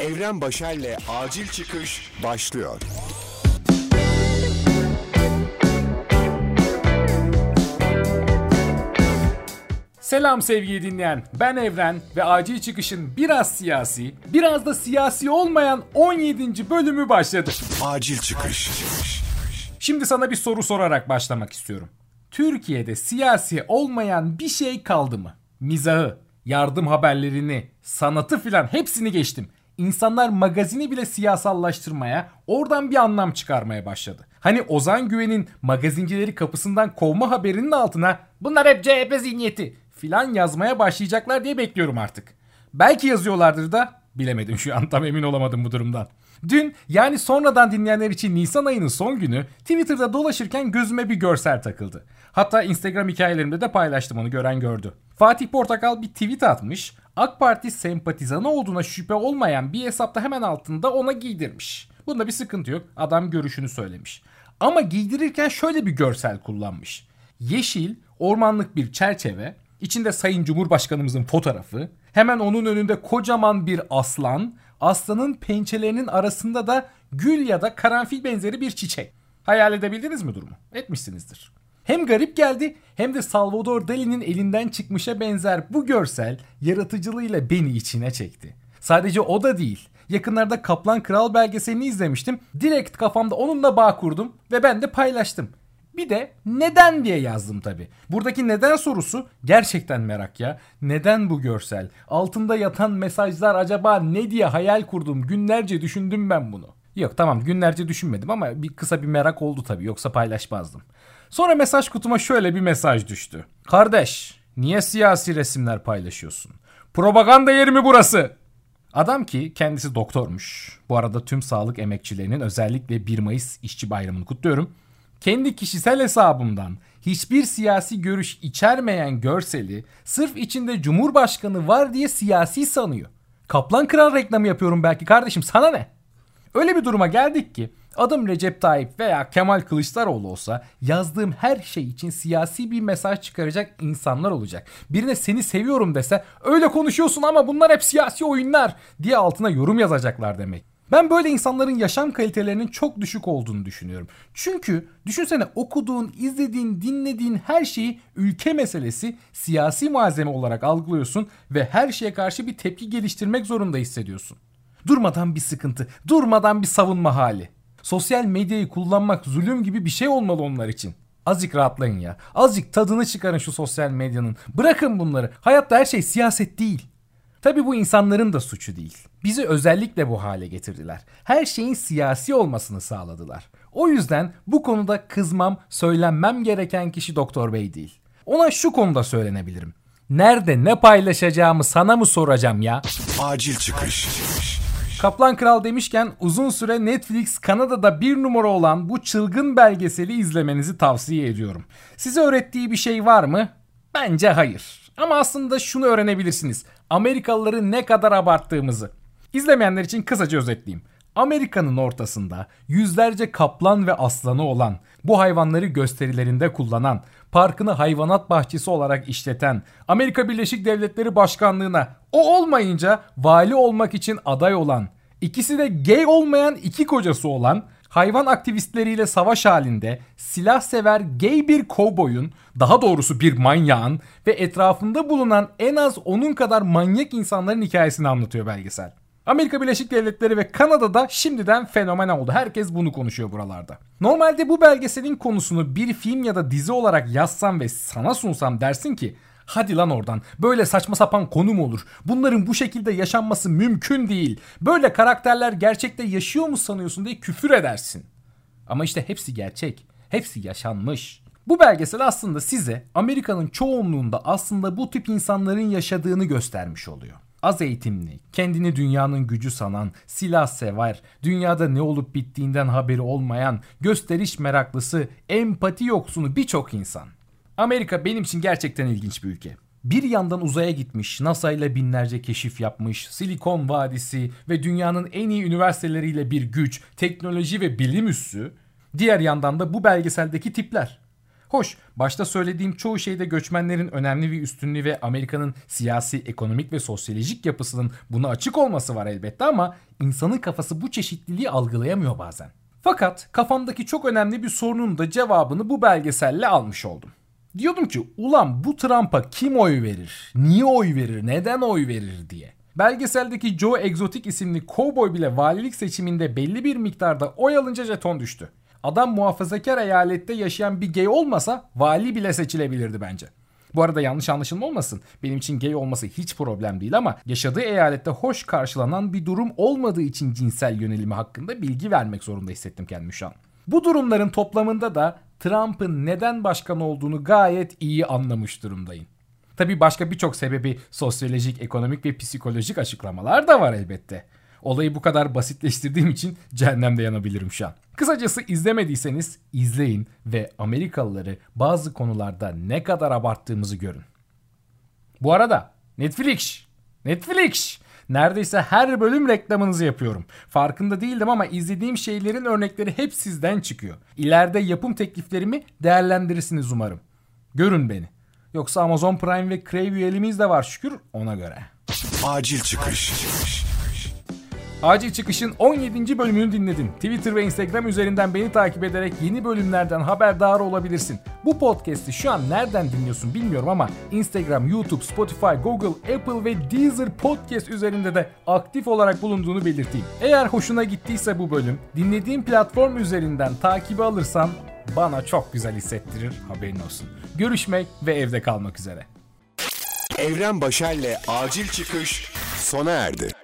Evren Başer'le Acil Çıkış başlıyor. Selam sevgili dinleyen. Ben Evren ve Acil Çıkış'ın biraz siyasi, biraz da siyasi olmayan 17. bölümü başladı. Acil Çıkış. Şimdi sana bir soru sorarak başlamak istiyorum. Türkiye'de siyasi olmayan bir şey kaldı mı? Mizahı, yardım haberlerini, sanatı filan hepsini geçtim. İnsanlar magazini bile siyasallaştırmaya, oradan bir anlam çıkarmaya başladı. Hani Ozan Güven'in magazincileri kapısından kovma haberinin altına bunlar hep CHP zihniyeti filan yazmaya başlayacaklar diye bekliyorum artık. Belki yazıyorlardır da bilemedim şu an tam emin olamadım bu durumdan. Dün yani sonradan dinleyenler için Nisan ayının son günü Twitter'da dolaşırken gözüme bir görsel takıldı. Hatta Instagram hikayelerimde de paylaştım onu gören gördü. Fatih Portakal bir tweet atmış. AK Parti sempatizanı olduğuna şüphe olmayan bir hesapta hemen altında ona giydirmiş. Bunda bir sıkıntı yok. Adam görüşünü söylemiş. Ama giydirirken şöyle bir görsel kullanmış. Yeşil, ormanlık bir çerçeve, içinde Sayın Cumhurbaşkanımızın fotoğrafı, hemen onun önünde kocaman bir aslan, aslanın pençelerinin arasında da gül ya da karanfil benzeri bir çiçek. Hayal edebildiniz mi durumu? Etmişsinizdir. Hem garip geldi hem de Salvador Dali'nin elinden çıkmışa benzer bu görsel yaratıcılığıyla beni içine çekti. Sadece o da değil. Yakınlarda Kaplan Kral belgeselini izlemiştim. Direkt kafamda onunla bağ kurdum ve ben de paylaştım. Bir de neden diye yazdım tabi. Buradaki neden sorusu gerçekten merak ya. Neden bu görsel? Altında yatan mesajlar acaba ne diye hayal kurdum. Günlerce düşündüm ben bunu. Yok tamam günlerce düşünmedim ama bir kısa bir merak oldu tabi yoksa paylaşmazdım. Sonra mesaj kutuma şöyle bir mesaj düştü. Kardeş niye siyasi resimler paylaşıyorsun? Propaganda yeri mi burası? Adam ki kendisi doktormuş. Bu arada tüm sağlık emekçilerinin özellikle 1 Mayıs işçi bayramını kutluyorum. Kendi kişisel hesabımdan hiçbir siyasi görüş içermeyen görseli sırf içinde Cumhurbaşkanı var diye siyasi sanıyor. Kaplan Kral reklamı yapıyorum belki kardeşim sana ne? Öyle bir duruma geldik ki adım Recep Tayyip veya Kemal Kılıçdaroğlu olsa yazdığım her şey için siyasi bir mesaj çıkaracak insanlar olacak. Birine seni seviyorum dese öyle konuşuyorsun ama bunlar hep siyasi oyunlar diye altına yorum yazacaklar demek. Ben böyle insanların yaşam kalitelerinin çok düşük olduğunu düşünüyorum. Çünkü düşünsene okuduğun, izlediğin, dinlediğin her şeyi ülke meselesi, siyasi malzeme olarak algılıyorsun ve her şeye karşı bir tepki geliştirmek zorunda hissediyorsun. Durmadan bir sıkıntı, durmadan bir savunma hali. Sosyal medyayı kullanmak zulüm gibi bir şey olmalı onlar için. Azıcık rahatlayın ya. Azıcık tadını çıkarın şu sosyal medyanın. Bırakın bunları. Hayatta her şey siyaset değil. Tabi bu insanların da suçu değil. Bizi özellikle bu hale getirdiler. Her şeyin siyasi olmasını sağladılar. O yüzden bu konuda kızmam, söylenmem gereken kişi Doktor Bey değil. Ona şu konuda söylenebilirim. Nerede ne paylaşacağımı sana mı soracağım ya? Acil Çıkış. Kaplan Kral demişken uzun süre Netflix Kanada'da bir numara olan bu çılgın belgeseli izlemenizi tavsiye ediyorum. Size öğrettiği bir şey var mı? Bence hayır. Ama aslında şunu öğrenebilirsiniz. Amerikalıları ne kadar abarttığımızı. İzlemeyenler için kısaca özetleyeyim. Amerika'nın ortasında yüzlerce kaplan ve aslanı olan, bu hayvanları gösterilerinde kullanan, parkını hayvanat bahçesi olarak işleten, Amerika Birleşik Devletleri Başkanlığına o olmayınca vali olmak için aday olan, ikisi de gay olmayan iki kocası olan, hayvan aktivistleriyle savaş halinde silah sever gay bir kovboyun, daha doğrusu bir manyağın ve etrafında bulunan en az onun kadar manyak insanların hikayesini anlatıyor belgesel. Amerika Birleşik Devletleri ve Kanada'da şimdiden fenomen oldu. Herkes bunu konuşuyor buralarda. Normalde bu belgeselin konusunu bir film ya da dizi olarak yazsam ve sana sunsam dersin ki Hadi lan oradan. Böyle saçma sapan konu mu olur? Bunların bu şekilde yaşanması mümkün değil. Böyle karakterler gerçekte yaşıyor mu sanıyorsun diye küfür edersin. Ama işte hepsi gerçek. Hepsi yaşanmış. Bu belgesel aslında size Amerika'nın çoğunluğunda aslında bu tip insanların yaşadığını göstermiş oluyor. Az eğitimli, kendini dünyanın gücü sanan, silah sever, dünyada ne olup bittiğinden haberi olmayan, gösteriş meraklısı, empati yoksunu birçok insan. Amerika benim için gerçekten ilginç bir ülke. Bir yandan uzaya gitmiş, NASA ile binlerce keşif yapmış, Silikon Vadisi ve dünyanın en iyi üniversiteleriyle bir güç, teknoloji ve bilim üssü. Diğer yandan da bu belgeseldeki tipler. Hoş, başta söylediğim çoğu şeyde göçmenlerin önemli bir üstünlüğü ve Amerika'nın siyasi, ekonomik ve sosyolojik yapısının buna açık olması var elbette ama insanın kafası bu çeşitliliği algılayamıyor bazen. Fakat kafamdaki çok önemli bir sorunun da cevabını bu belgeselle almış oldum. Diyordum ki ulan bu Trump'a kim oy verir? Niye oy verir? Neden oy verir diye. Belgeseldeki Joe Exotic isimli kovboy bile valilik seçiminde belli bir miktarda oy alınca jeton düştü. Adam muhafazakar eyalette yaşayan bir gay olmasa vali bile seçilebilirdi bence. Bu arada yanlış anlaşılma olmasın. Benim için gay olması hiç problem değil ama yaşadığı eyalette hoş karşılanan bir durum olmadığı için cinsel yönelimi hakkında bilgi vermek zorunda hissettim kendimi şu an. Bu durumların toplamında da Trump'ın neden başkan olduğunu gayet iyi anlamış durumdayım. Tabi başka birçok sebebi sosyolojik, ekonomik ve psikolojik açıklamalar da var elbette. Olayı bu kadar basitleştirdiğim için cehennemde yanabilirim şu an. Kısacası izlemediyseniz izleyin ve Amerikalıları bazı konularda ne kadar abarttığımızı görün. Bu arada Netflix, Netflix Neredeyse her bölüm reklamınızı yapıyorum. Farkında değildim ama izlediğim şeylerin örnekleri hep sizden çıkıyor. İleride yapım tekliflerimi değerlendirirsiniz umarım. Görün beni. Yoksa Amazon Prime ve Crave üyeliğimiz de var şükür ona göre. Acil çıkış. Acil Çıkış'ın 17. bölümünü dinledin. Twitter ve Instagram üzerinden beni takip ederek yeni bölümlerden haberdar olabilirsin. Bu podcast'i şu an nereden dinliyorsun bilmiyorum ama Instagram, YouTube, Spotify, Google, Apple ve Deezer podcast üzerinde de aktif olarak bulunduğunu belirteyim. Eğer hoşuna gittiyse bu bölüm, dinlediğin platform üzerinden takibi alırsan bana çok güzel hissettirir haberin olsun. Görüşmek ve evde kalmak üzere. Evren Başer'le Acil Çıkış sona erdi.